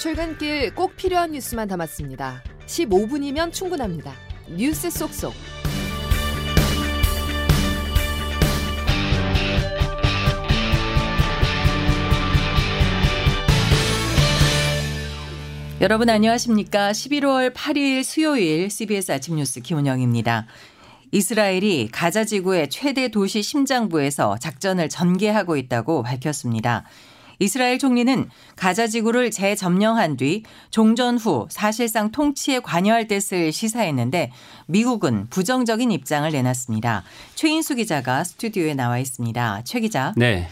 출근길 꼭 필요한 뉴스만 담았습니다. 15분이면 충분합니다. 뉴스 속속. 여러분 안녕하십니까? 11월 8일 수요일 CBS 아침 뉴스 김은영입니다. 이스라엘이 가자 지구의 최대 도시 심장부에서 작전을 전개하고 있다고 밝혔습니다. 이스라엘 총리는 가자 지구를 재점령한 뒤 종전 후 사실상 통치에 관여할 뜻을 시사했는데 미국은 부정적인 입장을 내놨습니다. 최인수 기자가 스튜디오에 나와 있습니다. 최 기자. 네.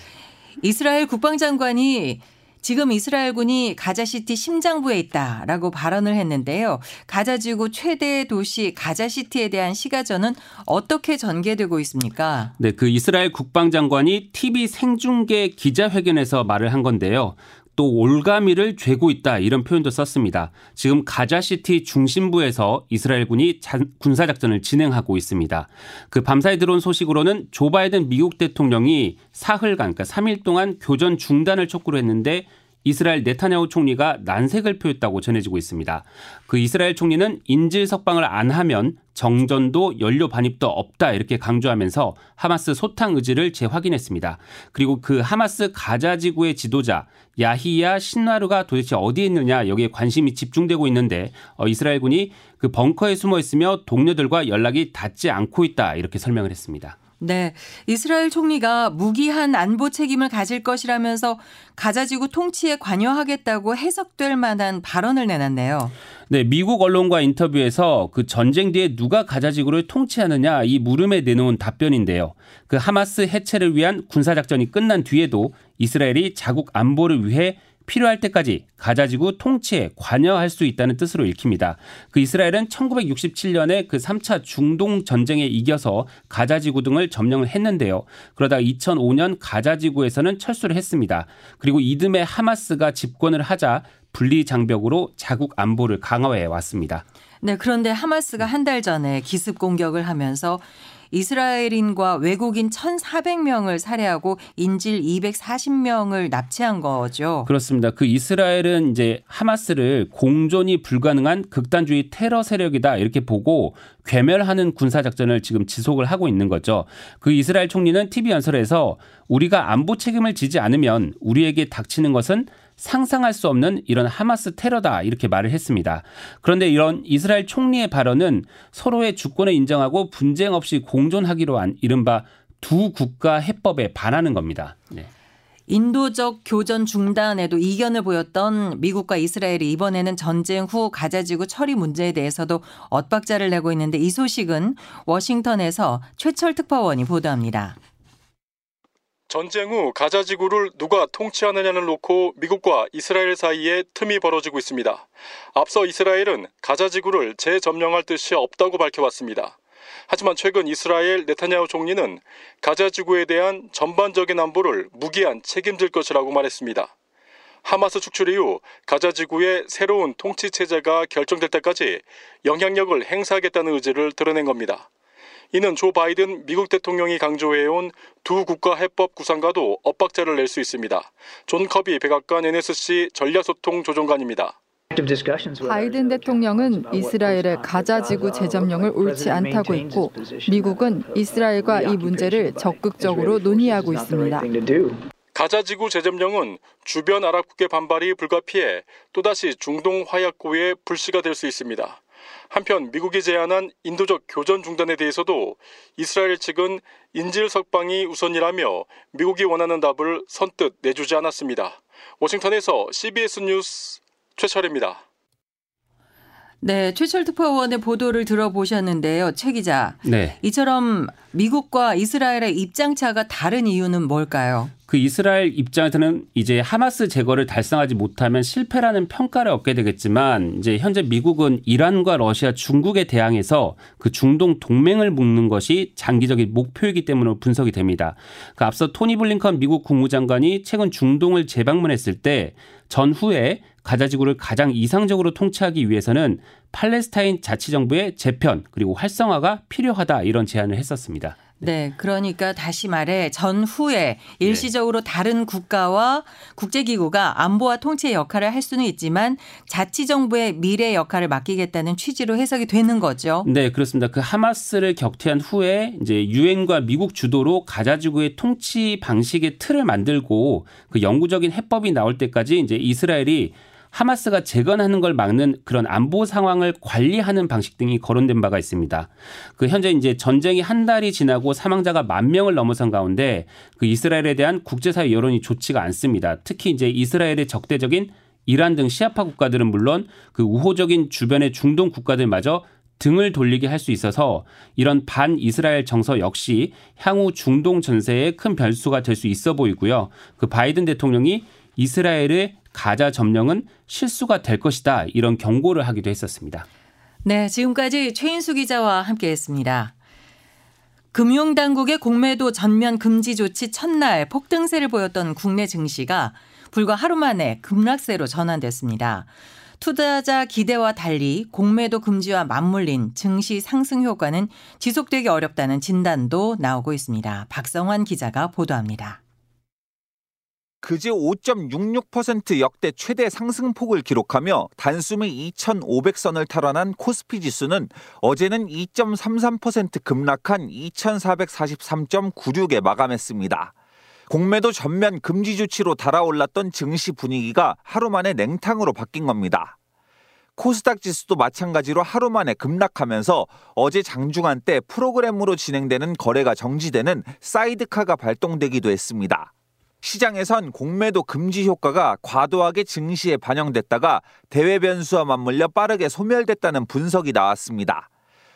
이스라엘 국방장관이 지금 이스라엘군이 가자시티 심장부에 있다라고 발언을 했는데요. 가자지구 최대 도시 가자시티에 대한 시가전은 어떻게 전개되고 있습니까? 네, 그 이스라엘 국방장관이 TV 생중계 기자회견에서 말을 한 건데요. 또 올가미를 죄고 있다 이런 표현도 썼습니다. 지금 가자시티 중심부에서 이스라엘군이 군사작전을 진행하고 있습니다. 그 밤사이 들어온 소식으로는 조 바이든 미국 대통령이 사흘간 그러니까 3일 동안 교전 중단을 촉구를 했는데 이스라엘 네타냐후 총리가 난색을 표했다고 전해지고 있습니다. 그 이스라엘 총리는 인질 석방을 안 하면 정전도 연료 반입도 없다 이렇게 강조하면서 하마스 소탕 의지를 재확인했습니다. 그리고 그 하마스 가자 지구의 지도자 야히야 신나르가 도대체 어디에 있느냐 여기에 관심이 집중되고 있는데 어, 이스라엘군이 그 벙커에 숨어 있으며 동료들과 연락이 닿지 않고 있다 이렇게 설명을 했습니다. 네. 이스라엘 총리가 무기한 안보 책임을 가질 것이라면서 가자지구 통치에 관여하겠다고 해석될 만한 발언을 내놨네요. 네, 미국 언론과 인터뷰에서 그 전쟁 뒤에 누가 가자지구를 통치하느냐 이 물음에 내놓은 답변인데요. 그 하마스 해체를 위한 군사작전이 끝난 뒤에도 이스라엘이 자국 안보를 위해 필요할 때까지 가자지구 통치에 관여할 수 있다는 뜻으로 읽힙니다. 그 이스라엘은 1967년에 그 3차 중동 전쟁에 이겨서 가자지구 등을 점령을 했는데요. 그러다 2005년 가자지구에서는 철수를 했습니다. 그리고 이듬해 하마스가 집권을 하자 분리 장벽으로 자국 안보를 강화해 왔습니다. 네, 그런데 하마스가 한 달 전에 기습 공격을 하면서 이스라엘인과 외국인 1,400명을 살해하고 인질 240명을 납치한 거죠. 그렇습니다. 그 이스라엘은 이제 하마스를 공존이 불가능한 극단주의 테러 세력이다 이렇게 보고 괴멸하는 군사 작전을 지금 지속을 하고 있는 거죠. 그 이스라엘 총리는 TV 연설에서 우리가 안보 책임을 지지 않으면 우리에게 닥치는 것은 상상할 수 없는 이런 하마스 테러다 이렇게 말을 했습니다. 그런데 이런 이스라엘 총리의 발언은 서로의 주권을 인정하고 분쟁 없이 공존하기로 한 이른바 두 국가 해법에 반하는 겁니다. 네. 인도적 교전 중단에도 이견을 보였던 미국과 이스라엘이 이번에는 전쟁 후 가자지구 처리 문제에 대해서도 엇박자를 내고 있는데 이 소식은 워싱턴에서 최철 특파원이 보도합니다. 전쟁 후 가자 지구를 누가 통치하느냐를 놓고 미국과 이스라엘 사이에 틈이 벌어지고 있습니다. 앞서 이스라엘은 가자 지구를 재점령할 뜻이 없다고 밝혀왔습니다. 하지만 최근 이스라엘 네타냐후 총리는 가자 지구에 대한 전반적인 안보를 무기한 책임질 것이라고 말했습니다. 하마스 축출 이후 가자 지구의 새로운 통치 체제가 결정될 때까지 영향력을 행사하겠다는 의지를 드러낸 겁니다. 이는 조 바이든 미국 대통령이 강조해온 두 국가 해법 구상과도 엇박자를 낼 수 있습니다. 존 커비 백악관 NSC 전략소통 조정관입니다. 바이든 대통령은 이스라엘의 가자 지구 재점령을 옳지 않다고 했고 미국은 이스라엘과 이 문제를 적극적으로 논의하고 있습니다. 가자 지구 재점령은 주변 아랍국의 반발이 불가피해 또다시 중동 화약고의 불씨가 될 수 있습니다. 한편 미국이 제안한 인도적 교전 중단에 대해서도 이스라엘 측은 인질 석방이 우선이라며 미국이 원하는 답을 선뜻 내주지 않았습니다. 워싱턴에서 CBS 뉴스 최철입니다. 네, 최철 특파원의 보도를 들어보셨는데요. 최 기자. 네. 이처럼 미국과 이스라엘의 입장차가 다른 이유는 뭘까요? 그 이스라엘 입장에서는 이제 하마스 제거를 달성하지 못하면 실패라는 평가를 얻게 되겠지만 이제 현재 미국은 이란과 러시아, 중국에 대항해서 그 중동 동맹을 묶는 것이 장기적인 목표이기 때문에 분석이 됩니다. 그 앞서 토니 블링컨 미국 국무장관이 최근 중동을 재방문했을 때 전후에 가자지구를 가장 이상적으로 통치하기 위해서는 팔레스타인 자치정부의 재편 그리고 활성화가 필요하다 이런 제안을 했었습니다. 네, 그러니까 다시 말해 전후에 일시적으로 다른 국가와 국제기구가 안보와 통치의 역할을 할 수는 있지만 자치정부의 미래 역할을 맡기겠다는 취지로 해석이 되는 거죠. 네, 그렇습니다. 그 하마스를 격퇴한 후에 이제 유엔과 미국 주도로 가자지구의 통치 방식의 틀을 만들고 그 영구적인 해법이 나올 때까지 이제 이스라엘이 하마스가 재건하는 걸 막는 그런 안보 상황을 관리하는 방식 등이 거론된 바가 있습니다. 그 현재 이제 전쟁이 한 달이 지나고 사망자가 만 명을 넘어선 가운데 그 이스라엘에 대한 국제사회 여론이 좋지가 않습니다. 특히 이제 이스라엘의 적대적인 이란 등 시아파 국가들은 물론 그 우호적인 주변의 중동 국가들마저 등을 돌리게 할 수 있어서 이런 반 이스라엘 정서 역시 향후 중동 전세에 큰 변수가 될 수 있어 보이고요. 그 바이든 대통령이 이스라엘의 가자 점령은 실수가 될 것이다 이런 경고를 하기도 했었습니다. 네, 지금까지 최인수 기자와 함께했습니다. 금융당국의 공매도 전면 금지 조치 첫날 폭등세를 보였던 국내 증시가 불과 하루 만에 급락세로 전환됐습니다. 투자자 기대와 달리 공매도 금지와 맞물린 증시 상승 효과는 지속되기 어렵다는 진단도 나오고 있습니다. 박성환 기자가 보도합니다. 그제 5.66% 역대 최대 상승폭을 기록하며 단숨에 2,500선을 탈환한 코스피 지수는 어제는 2.33% 급락한 2,443.96에 마감했습니다. 공매도 전면 금지 조치로 달아올랐던 증시 분위기가 하루 만에 냉탕으로 바뀐 겁니다. 코스닥 지수도 마찬가지로 하루 만에 급락하면서 어제 장중한 때 프로그램으로 진행되는 거래가 정지되는 사이드카가 발동되기도 했습니다. 시장에선 공매도 금지 효과가 과도하게 증시에 반영됐다가 대외 변수와 맞물려 빠르게 소멸됐다는 분석이 나왔습니다.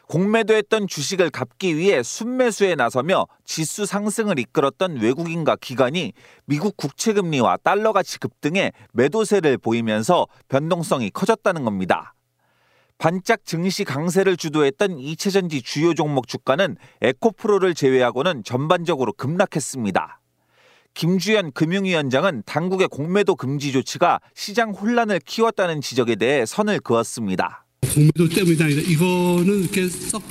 공매도했던 주식을 갚기 위해 순매수에 나서며 지수 상승을 이끌었던 외국인과 기관이 미국 국채금리와 달러 가치 급등에 매도세를 보이면서 변동성이 커졌다는 겁니다. 반짝 증시 강세를 주도했던 이체전지 주요 종목 주가는 에코프로를 제외하고는 전반적으로 급락했습니다. 김주현 금융위원장은 당국의 공매도 금지 조치가 시장 혼란을 키웠다는 지적에 대해 선을 그었습니다. 공매도 때문이다. 이거는 이렇게 썩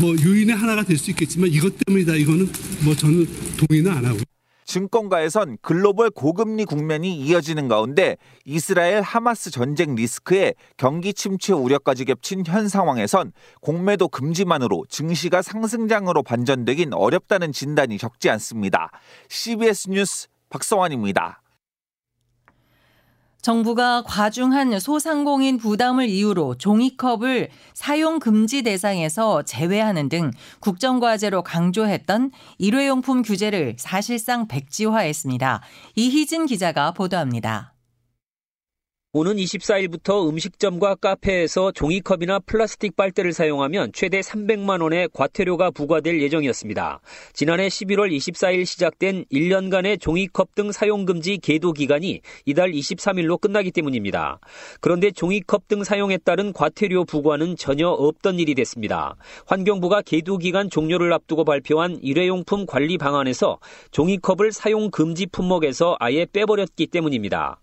뭐 요인의 하나가 될 수 있겠지만 이것 때문이다. 이거는 뭐 저는 동의는 안 하고. 증권가에선 글로벌 고금리 국면이 이어지는 가운데 이스라엘 하마스 전쟁 리스크에 경기 침체 우려까지 겹친 현 상황에선 공매도 금지만으로 증시가 상승장으로 반전되긴 어렵다는 진단이 적지 않습니다. CBS 뉴스 박성환입니다. 정부가 과중한 소상공인 부담을 이유로 종이컵을 사용 금지 대상에서 제외하는 등 국정과제로 강조했던 일회용품 규제를 사실상 백지화했습니다. 이희진 기자가 보도합니다. 오는 24일부터 음식점과 카페에서 종이컵이나 플라스틱 빨대를 사용하면 최대 300만 원의 과태료가 부과될 예정이었습니다. 지난해 11월 24일 시작된 1년간의 종이컵 등 사용 금지 계도 기간이 이달 23일로 끝나기 때문입니다. 그런데 종이컵 등 사용에 따른 과태료 부과는 전혀 없던 일이 됐습니다. 환경부가 계도 기간 종료를 앞두고 발표한 일회용품 관리 방안에서 종이컵을 사용 금지 품목에서 아예 빼버렸기 때문입니다.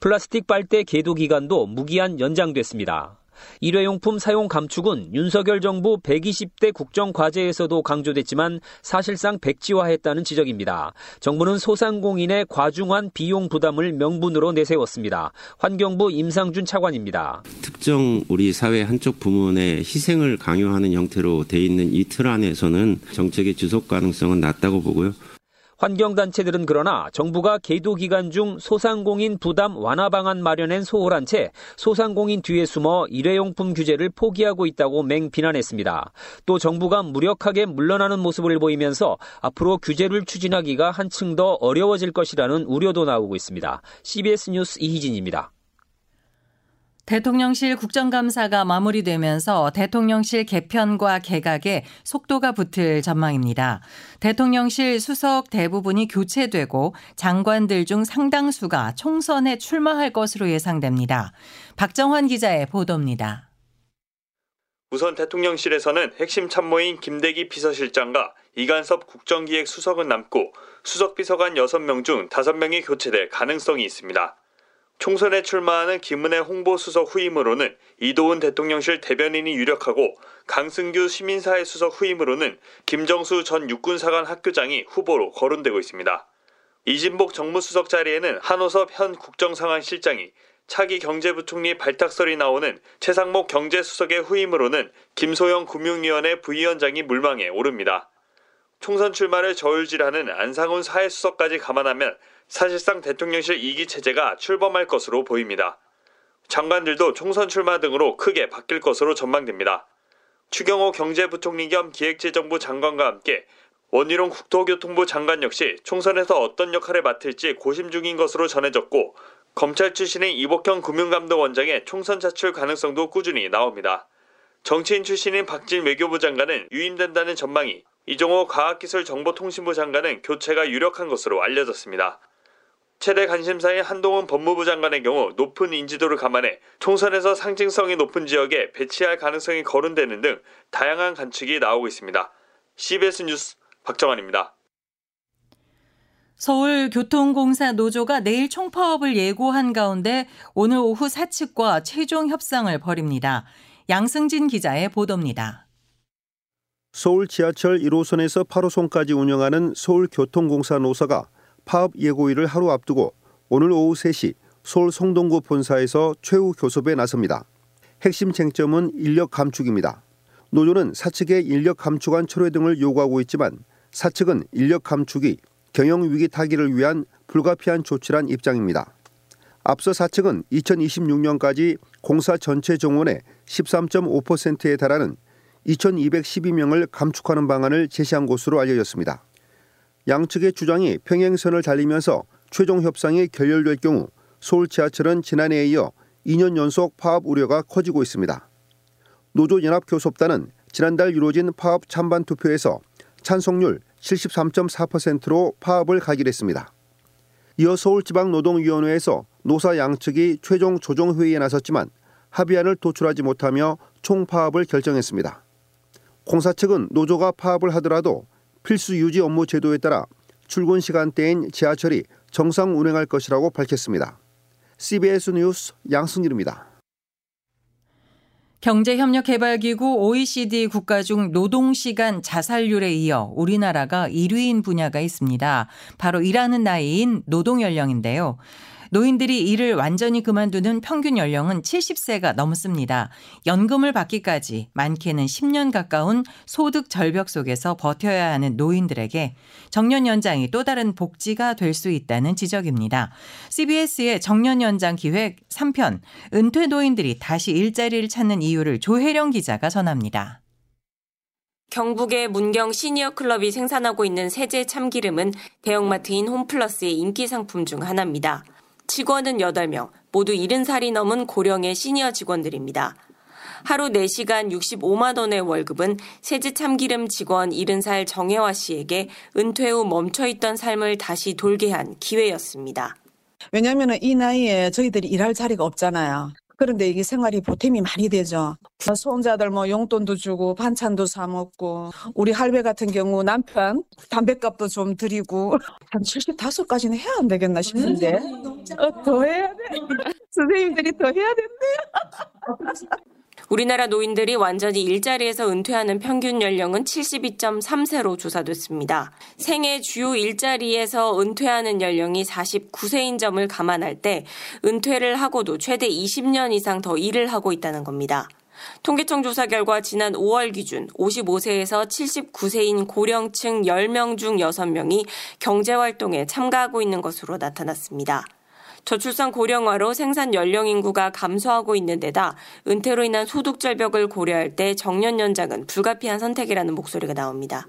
플라스틱 빨대 계도 기간도 무기한 연장됐습니다. 일회용품 사용 감축은 윤석열 정부 120대 국정 과제에서도 강조됐지만 사실상 백지화했다는 지적입니다. 정부는 소상공인의 과중한 비용 부담을 명분으로 내세웠습니다. 환경부 임상준 차관입니다. 특정 우리 사회 한쪽 부문의 희생을 강요하는 형태로 돼 있는 이 틀 안에서는 정책의 지속 가능성은 낮다고 보고요. 환경단체들은 그러나 정부가 계도 기간 중 소상공인 부담 완화 방안 마련엔 소홀한 채 소상공인 뒤에 숨어 일회용품 규제를 포기하고 있다고 맹 비난했습니다. 또 정부가 무력하게 물러나는 모습을 보이면서 앞으로 규제를 추진하기가 한층 더 어려워질 것이라는 우려도 나오고 있습니다. CBS 뉴스 이희진입니다. 대통령실 국정감사가 마무리되면서 대통령실 개편과 개각에 속도가 붙을 전망입니다. 대통령실 수석 대부분이 교체되고 장관들 중 상당수가 총선에 출마할 것으로 예상됩니다. 박정환 기자의 보도입니다. 우선 대통령실에서는 핵심 참모인 김대기 비서실장과 이간섭 국정기획 수석은 남고 수석 비서관 6명 중 5명이 교체될 가능성이 있습니다. 총선에 출마하는 김은혜 홍보수석 후임으로는 이도훈 대통령실 대변인이 유력하고 강승규 시민사회 수석 후임으로는 김정수 전 육군사관 학교장이 후보로 거론되고 있습니다. 이진복 정무수석 자리에는 한호섭 현 국정상황실장이 차기 경제부총리 발탁설이 나오는 최상목 경제수석의 후임으로는 김소영 금융위원회 부위원장이 물망에 오릅니다. 총선 출마를 저울질하는 안상훈 사회수석까지 감안하면 사실상 대통령실 2기 체제가 출범할 것으로 보입니다. 장관들도 총선 출마 등으로 크게 바뀔 것으로 전망됩니다. 추경호 경제부총리 겸 기획재정부 장관과 함께 원희룡 국토교통부 장관 역시 총선에서 어떤 역할을 맡을지 고심 중인 것으로 전해졌고 검찰 출신인 이복형 금융감독원장의 총선 자출 가능성도 꾸준히 나옵니다. 정치인 출신인 박진 외교부 장관은 유임된다는 전망이 이종호 과학기술정보통신부 장관은 교체가 유력한 것으로 알려졌습니다. 최대 관심사인 한동훈 법무부 장관의 경우 높은 인지도를 감안해 총선에서 상징성이 높은 지역에 배치할 가능성이 거론되는 등 다양한 관측이 나오고 있습니다. CBS 뉴스 박정환입니다. 서울교통공사 노조가 내일 총파업을 예고한 가운데 오늘 오후 사측과 최종 협상을 벌입니다. 양승진 기자의 보도입니다. 서울 지하철 1호선에서 8호선까지 운영하는 서울교통공사 노사가 파업 예고일을 하루 앞두고 오늘 오후 3시 서울 성동구 본사에서 최후 교섭에 나섭니다. 핵심 쟁점은 인력 감축입니다. 노조는 사측의 인력 감축안 철회 등을 요구하고 있지만 사측은 인력 감축이 경영 위기 타기를 위한 불가피한 조치란 입장입니다. 앞서 사측은 2026년까지 공사 전체 정원의 13.5%에 달하는 2,212명을 감축하는 방안을 제시한 것으로 알려졌습니다. 양측의 주장이 평행선을 달리면서 최종 협상이 결렬될 경우 서울 지하철은 지난해에 이어 2년 연속 파업 우려가 커지고 있습니다. 노조연합교섭단은 지난달 이루어진 파업 찬반 투표에서 찬성률 73.4%로 파업을 가결했습니다. 이어 서울지방노동위원회에서 노사 양측이 최종 조정회의에 나섰지만 합의안을 도출하지 못하며 총파업을 결정했습니다. 공사 측은 노조가 파업을 하더라도 필수 유지 업무 제도에 따라 출근 시간대인 지하철이 정상 운행할 것이라고 밝혔습니다. CBS 뉴스 양승일입니다. 경제협력개발기구 OECD 국가 중 노동시간 자살률에 이어 우리나라가 1위인 분야가 있습니다. 바로 일하는 나이인 노동연령인데요. 노인들이 일을 완전히 그만두는 평균 연령은 70세가 넘습니다. 연금을 받기까지 많게는 10년 가까운 소득 절벽 속에서 버텨야 하는 노인들에게 정년 연장이 또 다른 복지가 될 수 있다는 지적입니다. CBS의 정년 연장 기획 3편 은퇴 노인들이 다시 일자리를 찾는 이유를 조혜령 기자가 전합니다. 경북의 문경 시니어 클럽이 생산하고 있는 세제 참기름은 대형마트인 홈플러스의 인기 상품 중 하나입니다. 직원은 8명, 모두 70살이 넘은 고령의 시니어 직원들입니다. 하루 4시간 65만 원의 월급은 세제 참기름 직원 70살 정혜화 씨에게 은퇴 후 멈춰있던 삶을 다시 돌게 한 기회였습니다. 왜냐하면 이 나이에 저희들이 일할 자리가 없잖아요. 그런데 이게 생활이 보탬이 많이 되죠. 손자들 뭐 용돈도 주고 반찬도 사 먹고 우리 할배 같은 경우 남편 담배값도 좀 드리고 한 75까지는 해야 안 되겠나 싶은데 어, 더 해야 돼. 선생님들이 더 해야 된대요. 우리나라 노인들이 완전히 일자리에서 은퇴하는 평균 연령은 72.3세로 조사됐습니다. 생애 주요 일자리에서 은퇴하는 연령이 49세인 점을 감안할 때 은퇴를 하고도 최대 20년 이상 더 일을 하고 있다는 겁니다. 통계청 조사 결과 지난 5월 기준 55세에서 79세인 고령층 10명 중 6명이 경제활동에 참가하고 있는 것으로 나타났습니다. 저출산 고령화로 생산 연령 인구가 감소하고 있는 데다 은퇴로 인한 소득 절벽을 고려할 때 정년 연장은 불가피한 선택이라는 목소리가 나옵니다.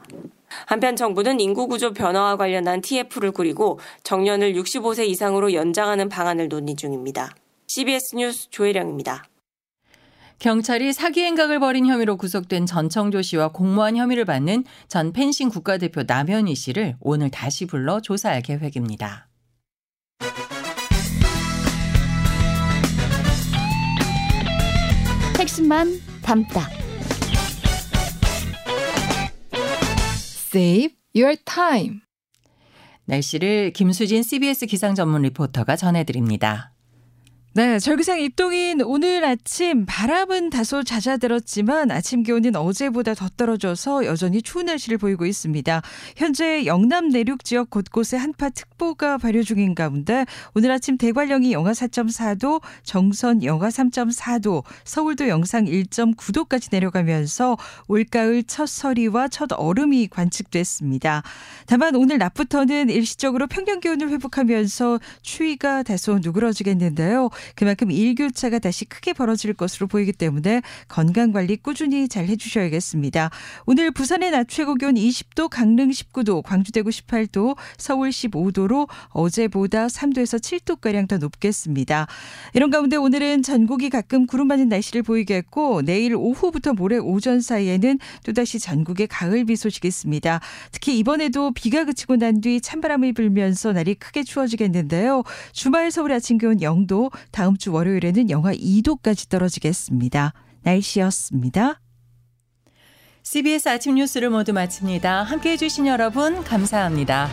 한편 정부는 인구 구조 변화와 관련한 TF를 꾸리고 정년을 65세 이상으로 연장하는 방안을 논의 중입니다. CBS 뉴스 조혜령입니다. 경찰이 사기 행각을 벌인 혐의로 구속된 전청조 씨와 공모한 혐의를 받는 전 펜싱 국가대표 남현희 씨를 오늘 다시 불러 조사할 계획입니다. 핵심만 담다. Save your time. 날씨를 김수진 CBS 기상 전문 리포터가 전해드립니다. 네, 절기상 입동인 오늘 아침 바람은 다소 잦아들었지만 아침 기온은 어제보다 더 떨어져서 여전히 추운 날씨를 보이고 있습니다. 현재 영남 내륙 지역 곳곳에 한파특보가 발효 중인 가운데 오늘 아침 대관령이 영하 4.4도, 정선 영하 3.4도, 서울도 영상 1.9도까지 내려가면서 올가을 첫 서리와 첫 얼음이 관측됐습니다. 다만 오늘 낮부터는 일시적으로 평년 기온을 회복하면서 추위가 다소 누그러지겠는데요. 그만큼 일교차가 다시 크게 벌어질 것으로 보이기 때문에 건강 관리 꾸준히 잘 해주셔야겠습니다. 오늘 부산의 낮 최고 기온 20도, 강릉 19도, 광주 대구 18도, 서울 15도로 어제보다 3도에서 7도 가량 더 높겠습니다. 이런 가운데 오늘은 전국이 가끔 구름 많은 날씨를 보이겠고 내일 오후부터 모레 오전 사이에는 또다시 전국에 가을 비 소식이 있습니다. 특히 이번에도 비가 그치고 난 뒤 찬바람이 불면서 날이 크게 추워지겠는데요. 주말 서울 아침 기온 0도, 다음 주 월요일에는 영하 2도까지 떨어지겠습니다. 날씨였습니다. CBS 아침 뉴스를 모두 마칩니다. 함께 해 주신 여러분 감사합니다.